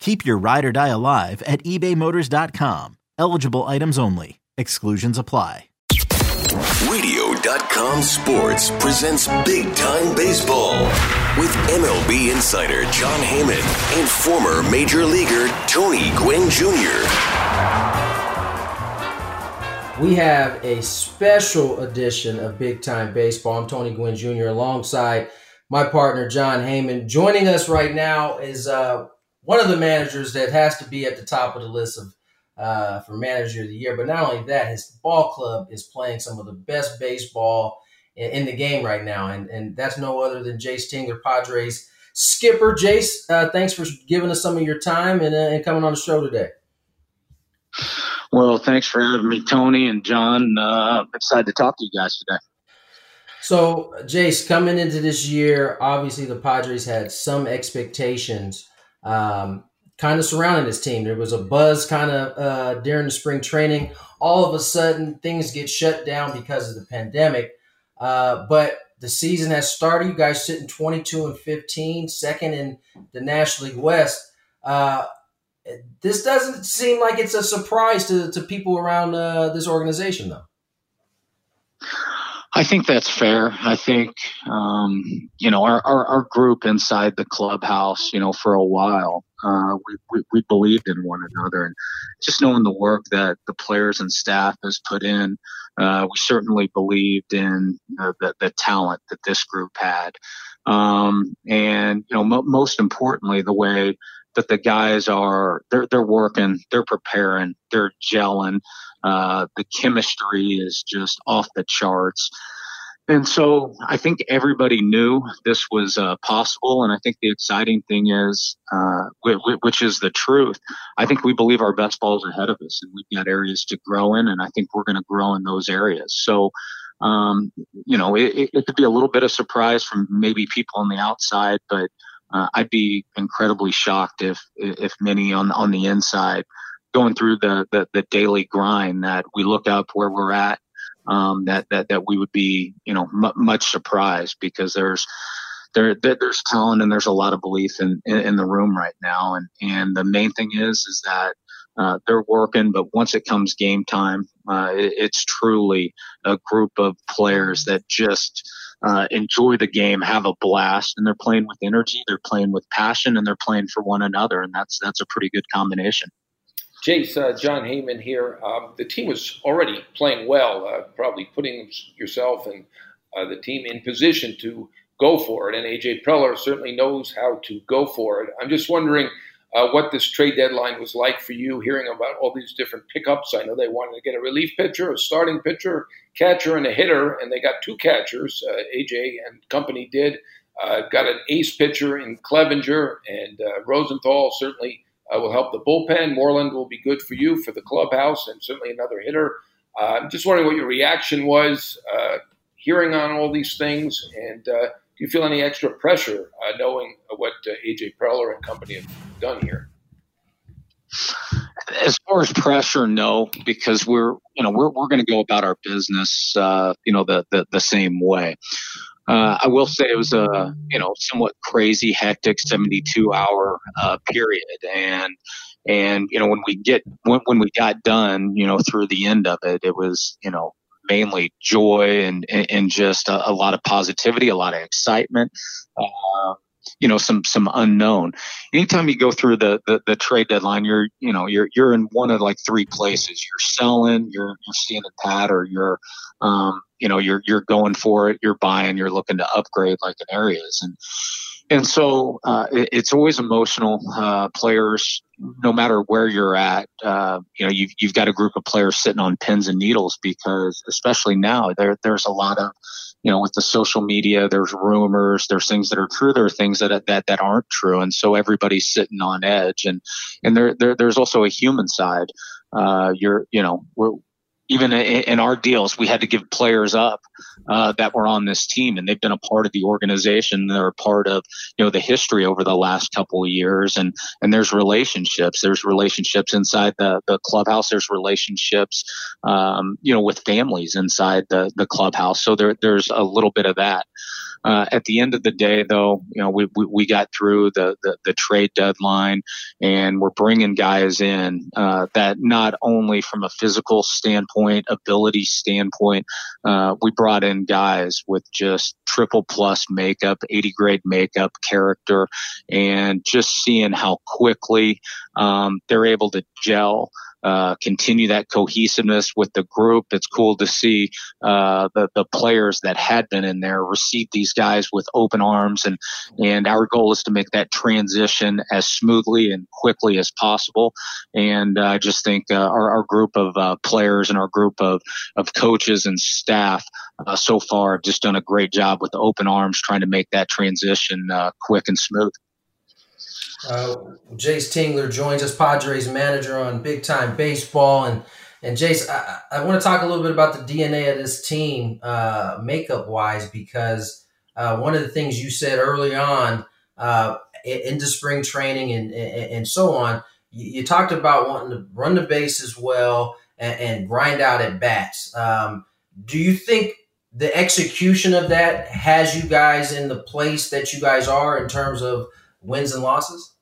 Keep your ride or die alive at ebaymotors.com. Eligible items only. Exclusions apply. Radio.com Sports presents Big Time Baseball with MLB insider Jon Heyman and former major leaguer Tony Gwynn Jr. We have a special edition of Big Time Baseball. I'm Tony Gwynn Jr. alongside my partner Jon Heyman. Joining us right now is uh, one of the managers that has to be at the top of the list of uh, for manager of the year. But not only that, his ball club is playing some of the best baseball in, in the game right now, and and that's no other than Jayce Tingler, Padres skipper. Jayce, uh, thanks for giving us some of your time and, uh, and coming on the show today. Well, thanks for having me, Tony and Jon. Uh, excited to talk to you guys today. So, Jayce, coming into this year, obviously the Padres had some expectations um, kind of surrounding this team. There was a buzz kind of uh, during the spring training. All of a sudden, things get shut down because of the pandemic. Uh, but the season has started. You guys sitting 22 and 15, second in the National League West. Uh, this doesn't seem like it's a surprise to, to people around uh, this organization, though. I think that's fair. I think, um, you know, our, our, our, group inside the clubhouse, you know, for a while, uh, we, we, we, believed in one another and just knowing the work that the players and staff has put in, uh, we certainly believed in the, the talent that this group had. Um, and, you know, mo- most importantly, the way that the guys are, they're, they're working, they're preparing, they're gelling. Uh, the chemistry is just off the charts. And so I think everybody knew this was uh, possible. And I think the exciting thing is, uh, which is the truth, I think we believe our best ball is ahead of us and we've got areas to grow in. And I think we're going to grow in those areas. So, um, you know, it, it, could be a little bit of surprise from maybe people on the outside, but uh, I'd be incredibly shocked if, if many on, on the inside going through the, the, the daily grind that we look up where we're at, um, that, that, that we would be, you know, m- much surprised because there's, there, there's talent and there's a lot of belief in, in, in, the room right now. And, and the main thing is, is that, uh, they're working, but once it comes game time, uh, it, it's truly a group of players that just, uh, enjoy the game, have a blast, and they're playing with energy, they're playing with passion, and they're playing for one another, and that's that's a pretty good combination. Jayce, uh, Jon Heyman here. Um, the team was already playing well, uh, probably putting yourself and uh, the team in position to go for it. And AJ Preller certainly knows how to go for it. I'm just wondering, uh, what this trade deadline was like for you, hearing about all these different pickups. I know they wanted to get a relief pitcher, a starting pitcher, catcher, and a hitter, and they got two catchers. Uh, AJ and company did. Uh, got an ace pitcher in Clevinger, and uh, Rosenthal certainly uh, will help the bullpen. Moreland will be good for you for the clubhouse, and certainly another hitter. Uh, I'm just wondering what your reaction was hearing on all these things, and do you feel any extra pressure uh, knowing what uh, AJ Preller and company have done here? As far as pressure, no, because we're you know we're we're going to go about our business uh, you know the, the the same way. Uh, I will say it was a you know somewhat crazy, hectic 72 hour uh, period, and and you know when we get when, when we got done, you know through the end of it, it was you know mainly joy and, and just a, a, lot of positivity, a lot of excitement. Uh, you know, some some unknown. Anytime you go through the, the, the trade deadline, you're you know you're you're in one of like three places. You're selling, you're you're seeing a pat, or you're um, you know you're you're going for it. You're buying. You're looking to upgrade like in areas and and so uh, it, it's always emotional. Uh, players, no matter where you're at, uh, you know, you've, you've got a group of players sitting on pins and needles because, especially now, there there's a lot of, you know, with the social media, there's rumors, there's things that are true, there are things that that that aren't true, and so everybody's sitting on edge, and and there, there there's also a human side. Uh, you're, you know, even in our deals, we had to give players up uh, that were on this team, and they've been a part of the organization. They're a part of you know the history over the last couple of years, and and there's relationships. There's relationships inside the the clubhouse. There's relationships, um, you know, with families inside the the clubhouse. So there there's a little bit of that. Uh, at the end of the day, though, you know, we, we, we got through the, the, the, trade deadline and we're bringing guys in uh, that not only from a physical standpoint, ability standpoint, uh, we brought in guys with just triple plus makeup, 80 grade makeup, character, and just seeing how quickly um, they're able to gel uh, continue that cohesiveness with the group. It's cool to see uh, the the players that had been in there receive these guys with open arms, and and our goal is to make that transition as smoothly and quickly as possible. And I just think uh, our, our group of uh, players and our group of of coaches and staff uh, so far have just done a great job with open arms, trying to make that transition quick and smooth. Uh, Jayce Tingler joins us, Padres manager on Big Time Baseball, and and Jayce, I, I want to talk a little bit about the DNA of this team, uh, makeup wise, because uh, one of the things you said early on uh, into spring training and, and, and so on, you, you, talked about wanting to run the bases well and, and grind out at bats. Um, do you think the execution of that has you guys in the place that you guys are in terms of wins and losses?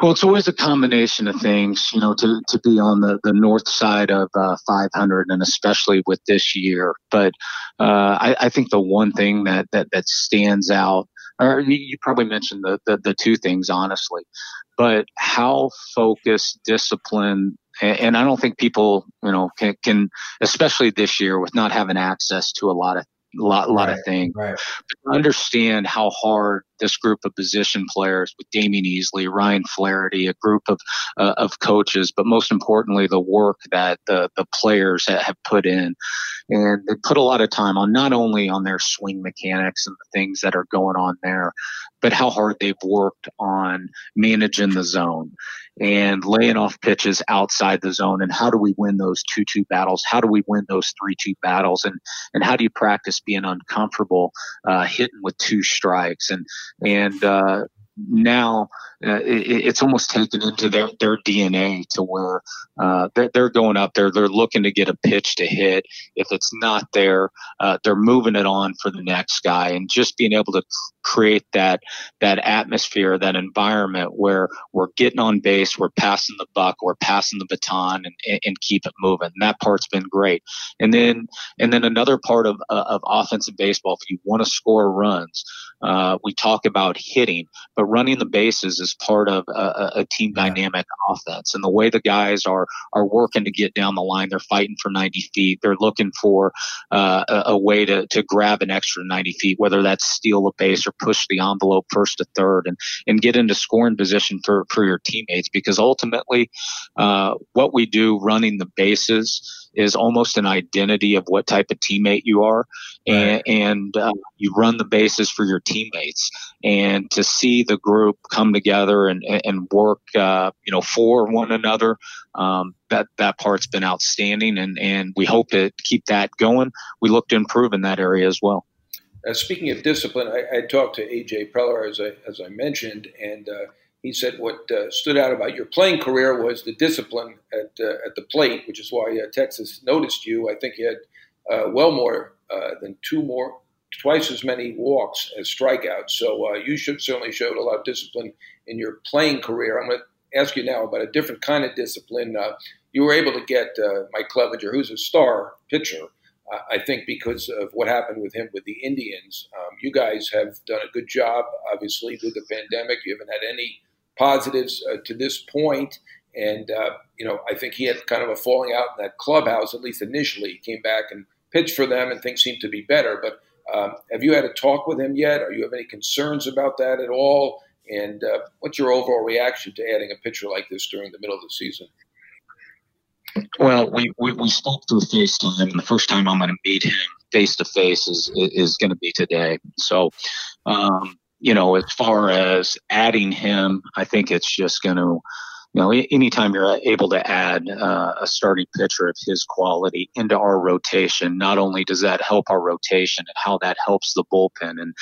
Well, it's always a combination of things, you know, to, to be on the, the north side of uh, 500 and especially with this year. But uh, I, I, think the one thing that, that, that stands out, or you probably mentioned the, the, the two things, honestly, but how focused, disciplined, and I don't think people, you know, can, can, especially this year with not having access to a lot of a lot, a lot right, of things. Right. Understand how hard this group of position players with Damion Easley, Ryan Flaherty, a group of uh, of coaches, but most importantly, the work that the the players have put in, and they put a lot of time on not only on their swing mechanics and the things that are going on there, but how hard they've worked on managing the zone and laying off pitches outside the zone and how do we win those 2-2 battles? How do we win those 3-2 battles? And and how do you practice being uncomfortable uh, hitting with two strikes? And and uh, now uh, it, it's almost taken into their, their DNA to where uh, they're, they're, going up there, they're looking to get a pitch to hit. If it's not there, uh, they're moving it on for the next guy, and just being able to create that that atmosphere, that environment where we're getting on base, we're passing the buck, we're passing the baton, and, and keep it moving. And that part's been great. And then and then another part of uh, of offensive baseball, if you want to score runs, uh, we talk about hitting, but running the bases is part of a, a team dynamic offense, and the way the guys are are working to get down the line, they're fighting for 90 feet. They're looking for uh, a, a, way to to grab an extra 90 feet, whether that's steal a base or push the envelope first to third, and and get into scoring position for for your teammates. Because ultimately, uh, what we do running the bases is almost an identity of what type of teammate you are, and, and uh, you run the bases for your teammates. And to see the group come together and and work, uh, you know, for one another, um, that that part's been outstanding, and and we hope to keep that going. We look to improve in that area as well. Uh, speaking of discipline, I, I, talked to AJ Preller as I as I mentioned, and uh, he said what uh, stood out about your playing career was the discipline at uh, at the plate, which is why uh, Texas noticed you. I think you had uh, well more uh, than two more, twice as many walks as strikeouts. So you should certainly showed a lot of discipline in your playing career. I'm going to ask you now about a different kind of discipline. you were able to get Mike Clevinger, who's a star pitcher. I think because of what happened with him with the Indians, um, you guys have done a good job. Obviously, with the pandemic, you haven't had any positives uh, to this point. And, uh, you know, I think he had kind of a falling out in that clubhouse, at least initially. He came back and pitched for them, and things seemed to be better. But um, have you had a talk with him yet? Are you have any concerns about that at all? And uh, what's your overall reaction to adding a pitcher like this during the middle of the season? Well, we, we, we spoke through FaceTime, and the first time I'm going to meet him face to face is is going to be today. So, um, you know, as far as adding him, I think it's just going to, you know, anytime you're able to add uh, a starting pitcher of his quality into our rotation, not only does that help our rotation and how that helps the bullpen, and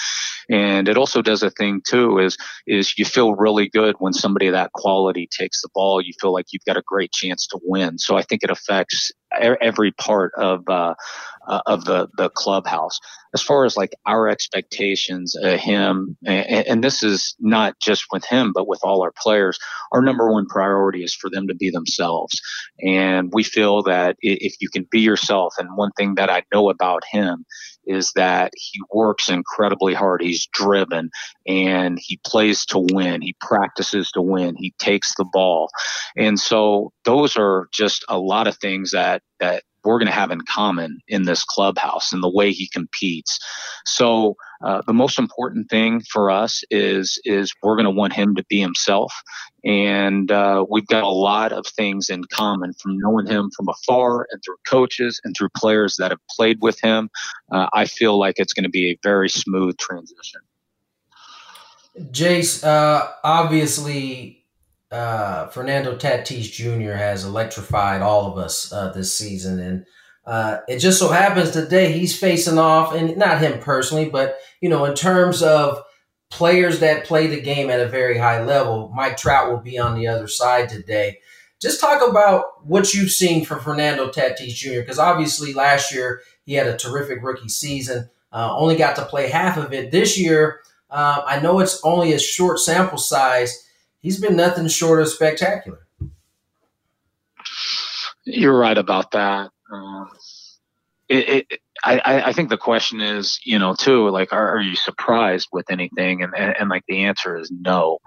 and it also does a thing too is is you feel really good when somebody of that quality takes the ball. You feel like you've got a great chance to win. So I think it affects every part of uh, uh, of the the clubhouse. As far as like our expectations, uh, him, and, and, this is not just with him, but with all our players. Our number one priority is for them to be themselves, and we feel that if you can be yourself, and one thing that I know about him is that he works incredibly hard. He's driven and he plays to win. He practices to win. He takes the ball. And so those are just a lot of things that, that we're going to have in common in this clubhouse and the way he competes. So uh, the most important thing for us is is we're going to want him to be himself, and uh, we've got a lot of things in common from knowing him from afar and through coaches and through players that have played with him. Uh, I feel like it's going to be a very smooth transition. Jayce, uh, obviously, uh, Fernando Tatis Jr. has electrified all of us uh, this season, and uh, it just so happens today he's facing off, and not him personally, but you know, in terms of players that play the game at a very high level, Mike Trout will be on the other side today. Just talk about what you've seen from Fernando Tatis Jr. Because obviously last year he had a terrific rookie season, uh, only got to play half of it. This year, uh, I know it's only a short sample size. He's been nothing short of spectacular. You're right about that. Um, it, it, I, I think the question is, you know, too, like, are, are you surprised with anything? And, and, and, like the answer is no,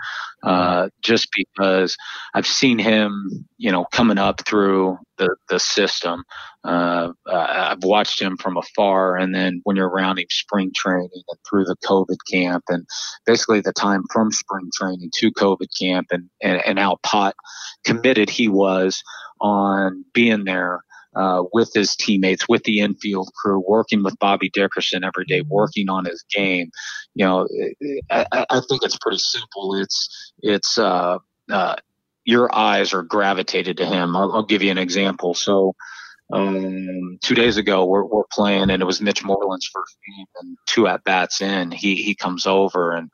uh, just because I've seen him, you know, coming up through the, the system. Uh, I've watched him from afar. And then when you're around him spring training and through the COVID camp and basically the time from spring training to COVID camp and, and, and how pot committed he was on being there uh, with his teammates, with the infield crew, working with Bobby Dickerson every day, mm-hmm. working on his game. You know, I, I think it's pretty simple. It's it's uh, uh, your eyes are gravitated to him. I'll, I'll give you an example. So. Um, two days ago, we're, we're playing, and it was Mitch Moreland's first game, and two at bats in, he he comes over and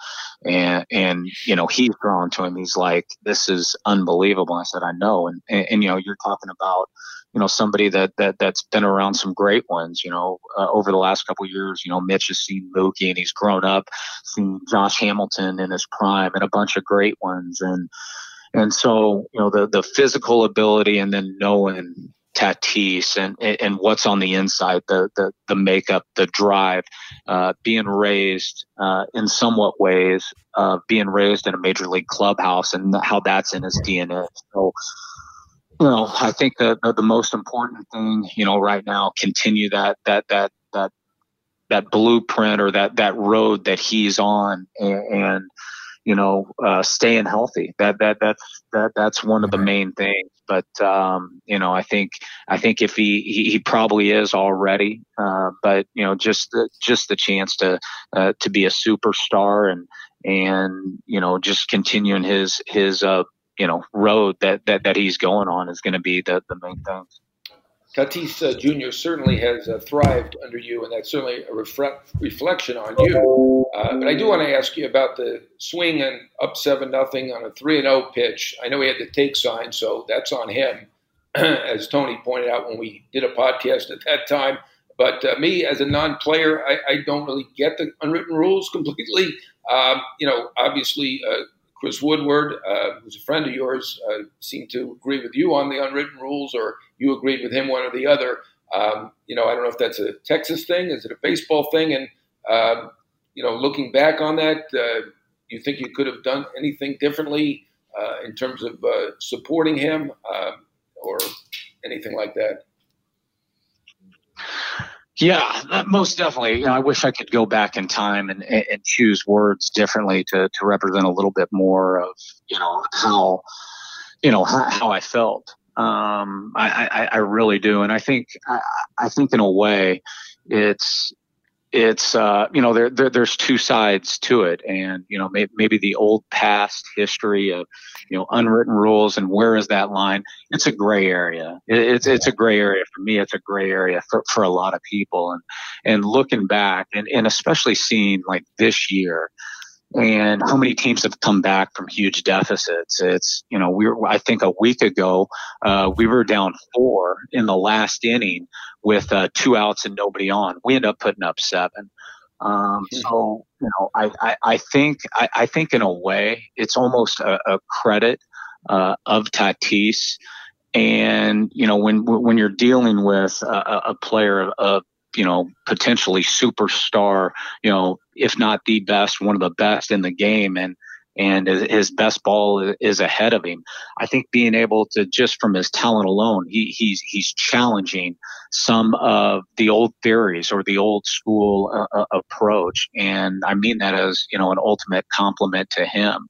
and and you know he's drawn to him. He's like, "This is unbelievable." I said, "I know," and and, and you know you're talking about you know somebody that that that's been around some great ones. You know, uh, over the last couple years, you know, Mitch has seen Mookie and he's grown up, seen Josh Hamilton in his prime and a bunch of great ones, and and so you know the the physical ability and then knowing Tatis and and what's on the inside, the the, the makeup, the drive, uh, being raised uh, in somewhat ways, uh, being raised in a major league clubhouse, and how that's in his DNA. So. You know, I think the, the, the most important thing, you know, right now, continue that that that that that blueprint or that that road that he's on, and, and you know, uh, staying healthy. That that that's that that's one of the main things. But um, you know, I think I think if he he, he probably is already, uh, but you know, just the, just the chance to uh, to be a superstar and and you know, just continuing his his uh, you know road that that that he's going on is going to be the the main thing. Tatis uh, Jr. certainly has uh, thrived under you, and that's certainly a refre- reflection on you. Uh, but I do want to ask you about the swing and up seven nothing on a three and zero oh pitch. I know he had the take sign, so that's on him, as Tony pointed out when we did a podcast at that time. But uh, me, as a non-player, I, I, don't really get the unwritten rules completely. Um, you know, obviously uh, Chris Woodward, uh, who's a friend of yours, uh, seemed to agree with you on the unwritten rules, or you agreed with him, one or the other. Um, you know, I don't know if that's a Texas thing, is it a baseball thing? And um, you know, looking back on that, uh, you think you could have done anything differently uh, in terms of uh, supporting him or anything like that? Yeah, most definitely. You know, I wish I could go back in time and, and choose words differently to, to represent a little bit more of, you know, how, you know, how, how I felt. Um, I, I, I really do. And I think, I, I think in a way it's, it's uh, you know there, there, there's two sides to it. And you know may, maybe the old past history of you know unwritten rules and where is that line? It's a gray area. It, it's it's a gray area for me. It's a gray area for, for a lot of people. And and looking back and, and especially seeing like this year and how many teams have come back from huge deficits. It's, you know, we were, I think a week ago, uh, we were down four in the last inning with uh, two outs and nobody on. We end up putting up seven. Um, hmm. so, you know, I, I, I think, I, I, think in a way it's almost a, a credit, uh, of Tatis. And, you know, when, when you're dealing with a, a player of, you know, potentially superstar, you know, if not the best, one of the best in the game. And, and his best ball is ahead of him. I think being able to just from his talent alone, he, he's he's challenging some of the old theories or the old school uh, uh approach, and I mean that as you know an ultimate compliment to him.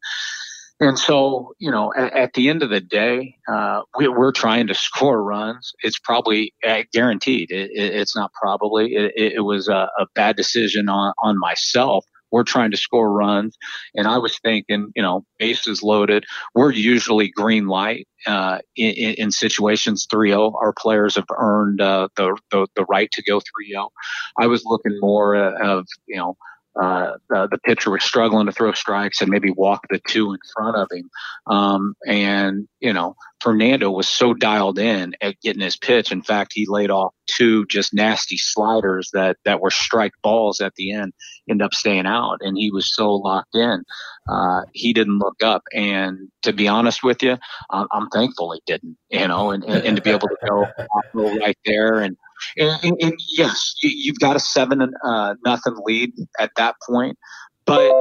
And so, you know, at, at the end of the day, uh, we, are trying to score runs. It's probably uh, guaranteed. It, it, it's not probably. It, it was a, a, bad decision on, on myself. We're trying to score runs. And I was thinking, you know, bases loaded. We're usually green light uh, in, in, situations 3 0. Our players have earned uh, the, the, the right to go 3 0. I was looking more of, you know, uh, the, the, pitcher was struggling to throw strikes and maybe walk the two in front of him. Um, and, you know, Fernando was so dialed in at getting his pitch. In fact, he laid off two just nasty sliders that, that were strike balls at the end, end up staying out. And he was so locked in. Uh, he didn't look up. And to be honest with you, I'm, I'm thankful he didn't, you know, and, and, and to be able to go right there and, and, and, and yes, you, have got a seven uh, nothing lead at that point, but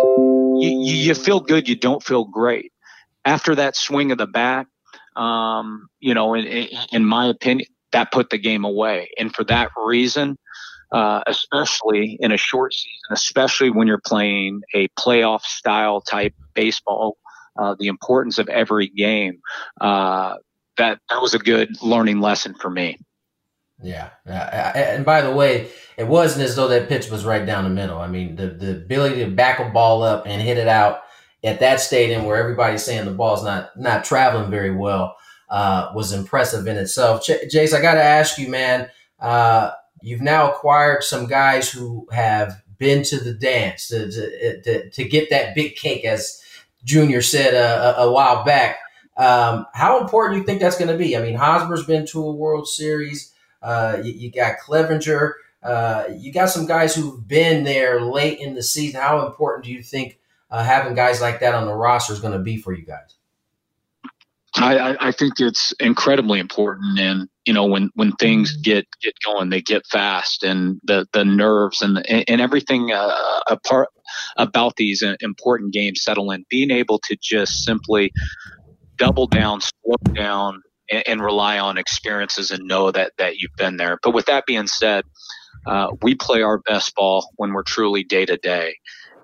you, you, feel good. You don't feel great after that swing of the bat. Um, you know, in, in my opinion, that put the game away, and for that reason, uh, especially in a short season, especially when you're playing a playoff style type baseball, uh, the importance of every game. Uh, that that was a good learning lesson for me. Yeah. And by the way, it wasn't as though that pitch was right down the middle. I mean, the, the ability to back a ball up and hit it out at that stadium where everybody's saying the ball's not not traveling very well uh, was impressive in itself. Ch- Jayce, I got to ask you, man. Uh, you've now acquired some guys who have been to the dance to, to, to, to get that big cake, as Junior said uh, a, a while back. Um, how important do you think that's going to be? I mean, Hosmer's been to a World Series. Uh, you, you, got Clevinger. Uh, you got some guys who've been there late in the season. How important do you think uh, having guys like that on the roster is going to be for you guys? I, I think it's incredibly important, and you know when when things mm-hmm. get get going, they get fast, and the the nerves and the, and everything uh, apart about these important games settle in. Being able to just simply double down, slow down, and, and rely on experiences and know that that you've been there. But with that being said, uh, we play our best ball when we're truly day to day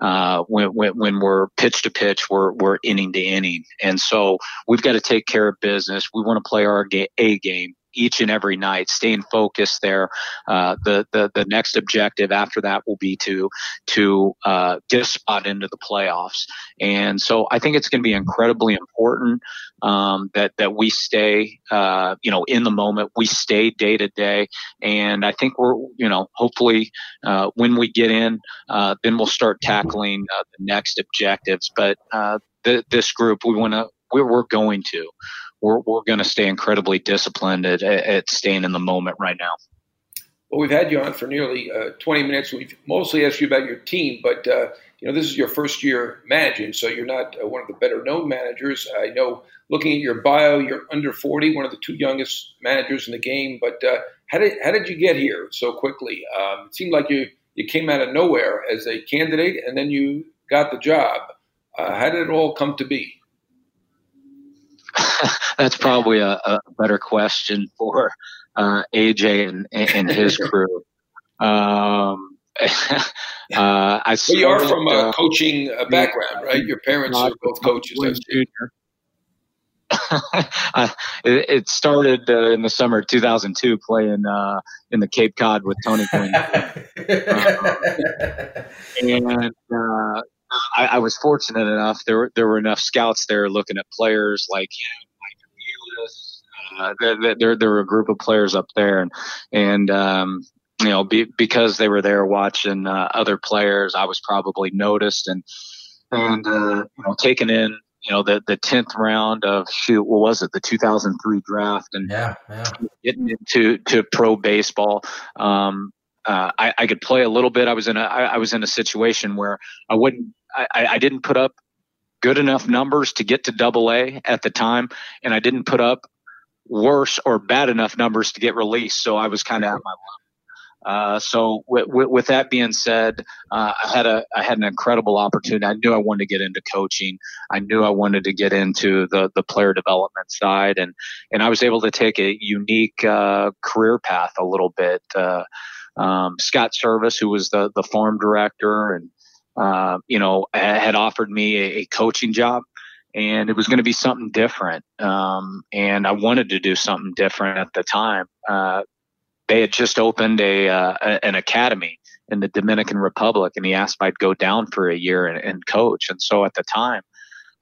uh, when, when, when, we're pitch to pitch, we're, we're inning to inning. And so we've got to take care of business. We want to play our A game each and every night, staying focused there. Uh, the, the the next objective after that will be to to uh, get a spot into the playoffs. And so I think it's going to be incredibly important um, that that we stay, uh, you know, in the moment. We stay day to day, and I think we're, you know, hopefully uh, when we get in, uh, then we'll start tackling uh, the next objectives. But th- this group, we want to. We're, we're going to we're, we're going to stay incredibly disciplined at, at, staying in the moment right now. Well, we've had you on for nearly uh, 20 minutes. We've mostly asked you about your team, but uh, you know this is your first year managing, so you're not uh, one of the better known managers. I know, looking at your bio, you're under 40, one of the two youngest managers in the game. But uh, how did how did you get here so quickly? Um, it seemed like you you came out of nowhere as a candidate, and then you got the job. Uh, how did it all come to be? that's probably a, a, better question for uh, AJ and, and his crew. Um, uh, I well, you are from a uh, coaching uh, background, right? Your parents are both coaches. it, it, started uh, in the summer of 2002 playing uh, in the Cape Cod with Tony Gwynn. uh, and uh, I, I, was fortunate enough. There were there were enough scouts there looking at players like him, uh, there, there, there were a group of players up there, and and um, you know, be, because they were there watching uh, other players, I was probably noticed and and uh, you know taken in. You know, the the tenth round of shoot, what was it? The 2003 draft, and yeah, yeah. getting into to pro baseball. Um, uh, I, I, could play a little bit. I was in a I, I was in a situation where I wouldn't I, I didn't put up good enough numbers to get to double A at the time, and I didn't put up worse or bad enough numbers to get released. So I was kind of at my level. Uh, so with, that being said, uh, I had a I had an incredible opportunity. I knew I wanted to get into coaching. I knew I wanted to get into the the player development side, and and I was able to take a unique uh, career path a little bit. Uh, um, Scott Servais, who was the the farm director, and uh, you know had offered me a, a coaching job and it was going to be something different. Um, and I wanted to do something different at the time. Uh, they had just opened a, uh, an academy in the Dominican Republic, and he asked if I'd go down for a year and, and coach. And so at the time,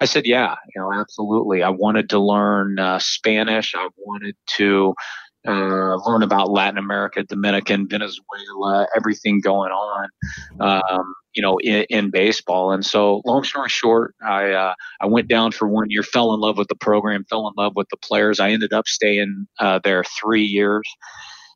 I said, "Yeah, you know, absolutely." I wanted to learn uh, Spanish. I wanted to uh, learn about Latin America, Dominican, Venezuela, everything going on, um, you know, in, in, baseball. And so, long story short, I uh, I went down for one year, fell in love with the program, fell in love with the players. I ended up staying uh, there three years.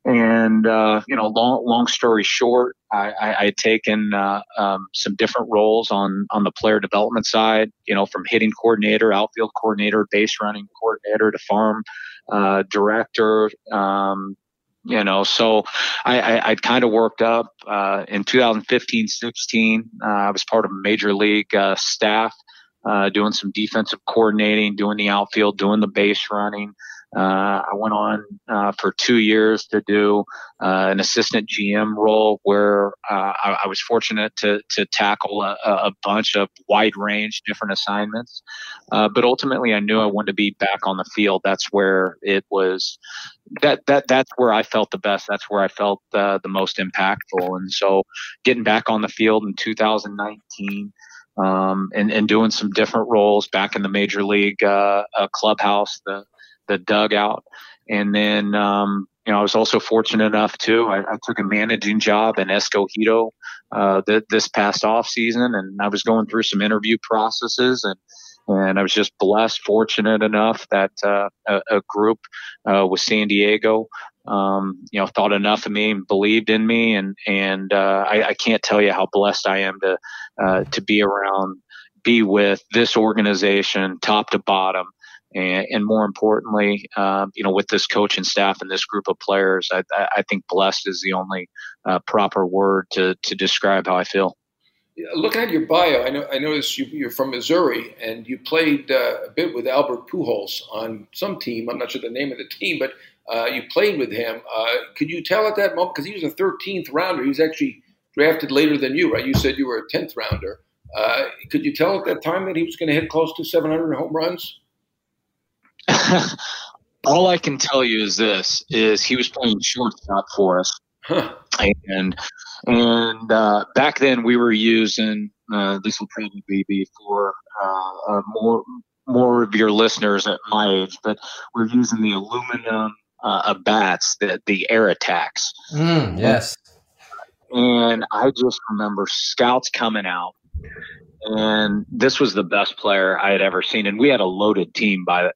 And uh, you know, long long story short, I, I, I had taken uh, um, some different roles on on the player development side. You know, from hitting coordinator, outfield coordinator, base running coordinator to farm uh, director. Um, you know, so I, I, I kind of worked up uh, in 2015, 16. Uh, I was part of a major league uh, staff, uh, doing some defensive coordinating, doing the outfield, doing the base running. Uh, I went on uh, for two years to do uh, an assistant GM role where uh, I, I, was fortunate to, to tackle a, a, bunch of wide range different assignments. Uh, but ultimately, I knew I wanted to be back on the field. That's where it was. That that that's where I felt the best. That's where I felt uh, the most impactful. And so, getting back on the field in 2019. Um, and, and doing some different roles back in the major league clubhouse, the the dugout. And then, um, you know, I was also fortunate enough too. I, I took a managing job in Escogido uh, th- this past off season, and I was going through some interview processes, and and I was just blessed, fortunate enough that uh, a, a, group uh, with San Diego, um, you know, thought enough of me and believed in me, and and uh, I, I, can't tell you how blessed I am to uh, to be around, be with this organization, top to bottom and, and more importantly, um, you know, with this coaching staff and this group of players, I, I think blessed is the only uh, proper word to to describe how I feel. Looking at your bio, I know I noticed you, are from Missouri and you played uh, a bit with Albert Pujols on some team. I'm not sure the name of the team, but uh, you played with him. Uh, could you tell at that moment because he was a 13th rounder? He was actually drafted later than you, right? You said you were a 10th rounder. Uh, could you tell at that time that he was going to hit close to 700 home runs? All I can tell you is this: is he was playing shortstop for us, huh. and and uh, back then we were using uh, this will probably be for uh, more more of your listeners at my age, but we're using the aluminum uh, bats, the the air attacks. Mm, yes. And I just remember scouts coming out and this was the best player I had ever seen. And we had a loaded team by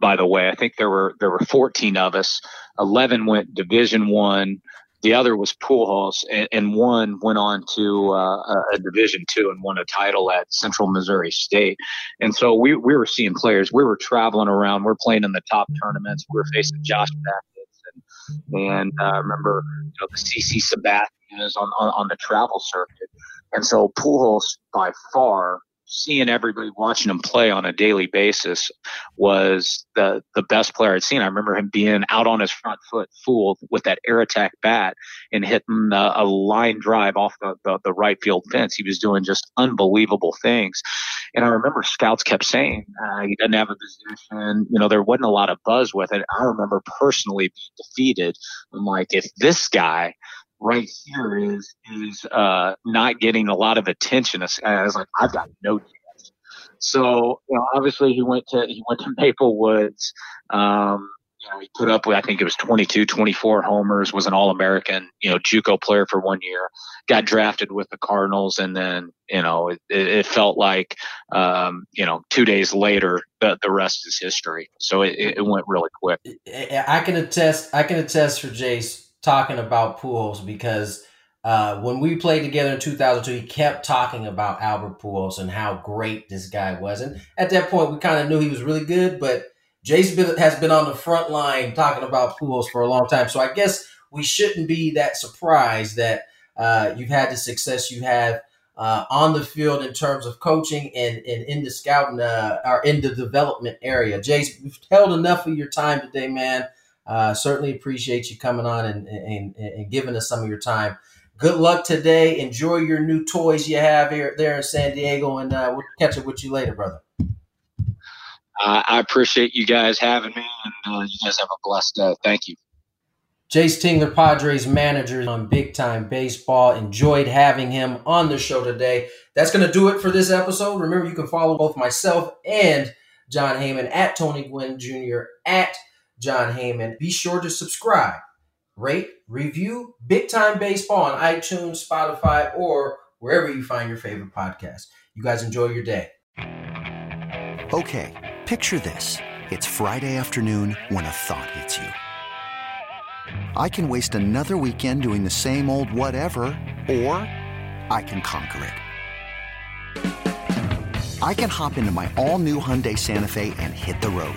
by the way. I think there were there were 14 of us. 11 went Division One. The other was Pujols, and, and one went on to uh, a Division Two and won a title at Central Missouri State. And so we we were seeing players. We were traveling around. We're playing in the top tournaments. We were facing Josh Backus and and uh, remember you know the CC Sabathia is on, on on the travel circuit. And so Pujols by far seeing everybody watching him play on a daily basis was the the best player I'd seen. I remember him being out on his front foot, full with that air attack bat and hitting a, a line drive off the, the, the right field fence. He was doing just unbelievable things. And I remember scouts kept saying uh, he doesn't have a position. You know, there wasn't a lot of buzz with it. I remember personally being defeated. I'm like, if this guy right here is is uh, not getting a lot of attention. I was like, I've got no chance. So you know, obviously he went to he went to Maple Woods. Um, you know, he put up with I think it was 22, 24 homers. Was an All American. You know, JUCO player for one year. Got drafted with the Cardinals, and then you know it, it felt like um, you know two days later the the rest is history. So it, it went really quick. I can attest. I can attest for Jayce talking about Pujols because uh, when we played together in 2002, he kept talking about Albert Pujols and how great this guy was. And at that point, we kind of knew he was really good, but Jayce has been on the front line talking about Pujols for a long time. So I guess we shouldn't be that surprised that uh, you've had the success you have uh, on the field in terms of coaching and, and in the scouting uh, or in the development area. Jayce, we've held enough of your time today, man. Uh, certainly appreciate you coming on and, and, and giving us some of your time. Good luck today. Enjoy your new toys you have here there in San Diego, and uh, we'll catch up with you later, brother. Uh, I appreciate you guys having me, and uh, you guys have a blessed day. Thank you. Jayce Tingler, Padres manager on Big Time Baseball. Enjoyed having him on the show today. That's going to do it for this episode. Remember, you can follow both myself and Jon Heyman at Tony Gwynn Jr. at Jon Heyman. Be sure to subscribe, rate, review Big Time Baseball on iTunes, Spotify, or wherever you find your favorite podcast. You guys enjoy your day. Okay, picture this. It's Friday afternoon when a thought hits you. I can waste another weekend doing the same old whatever, or I can conquer it. I can hop into my all new Hyundai Santa Fe and hit the road.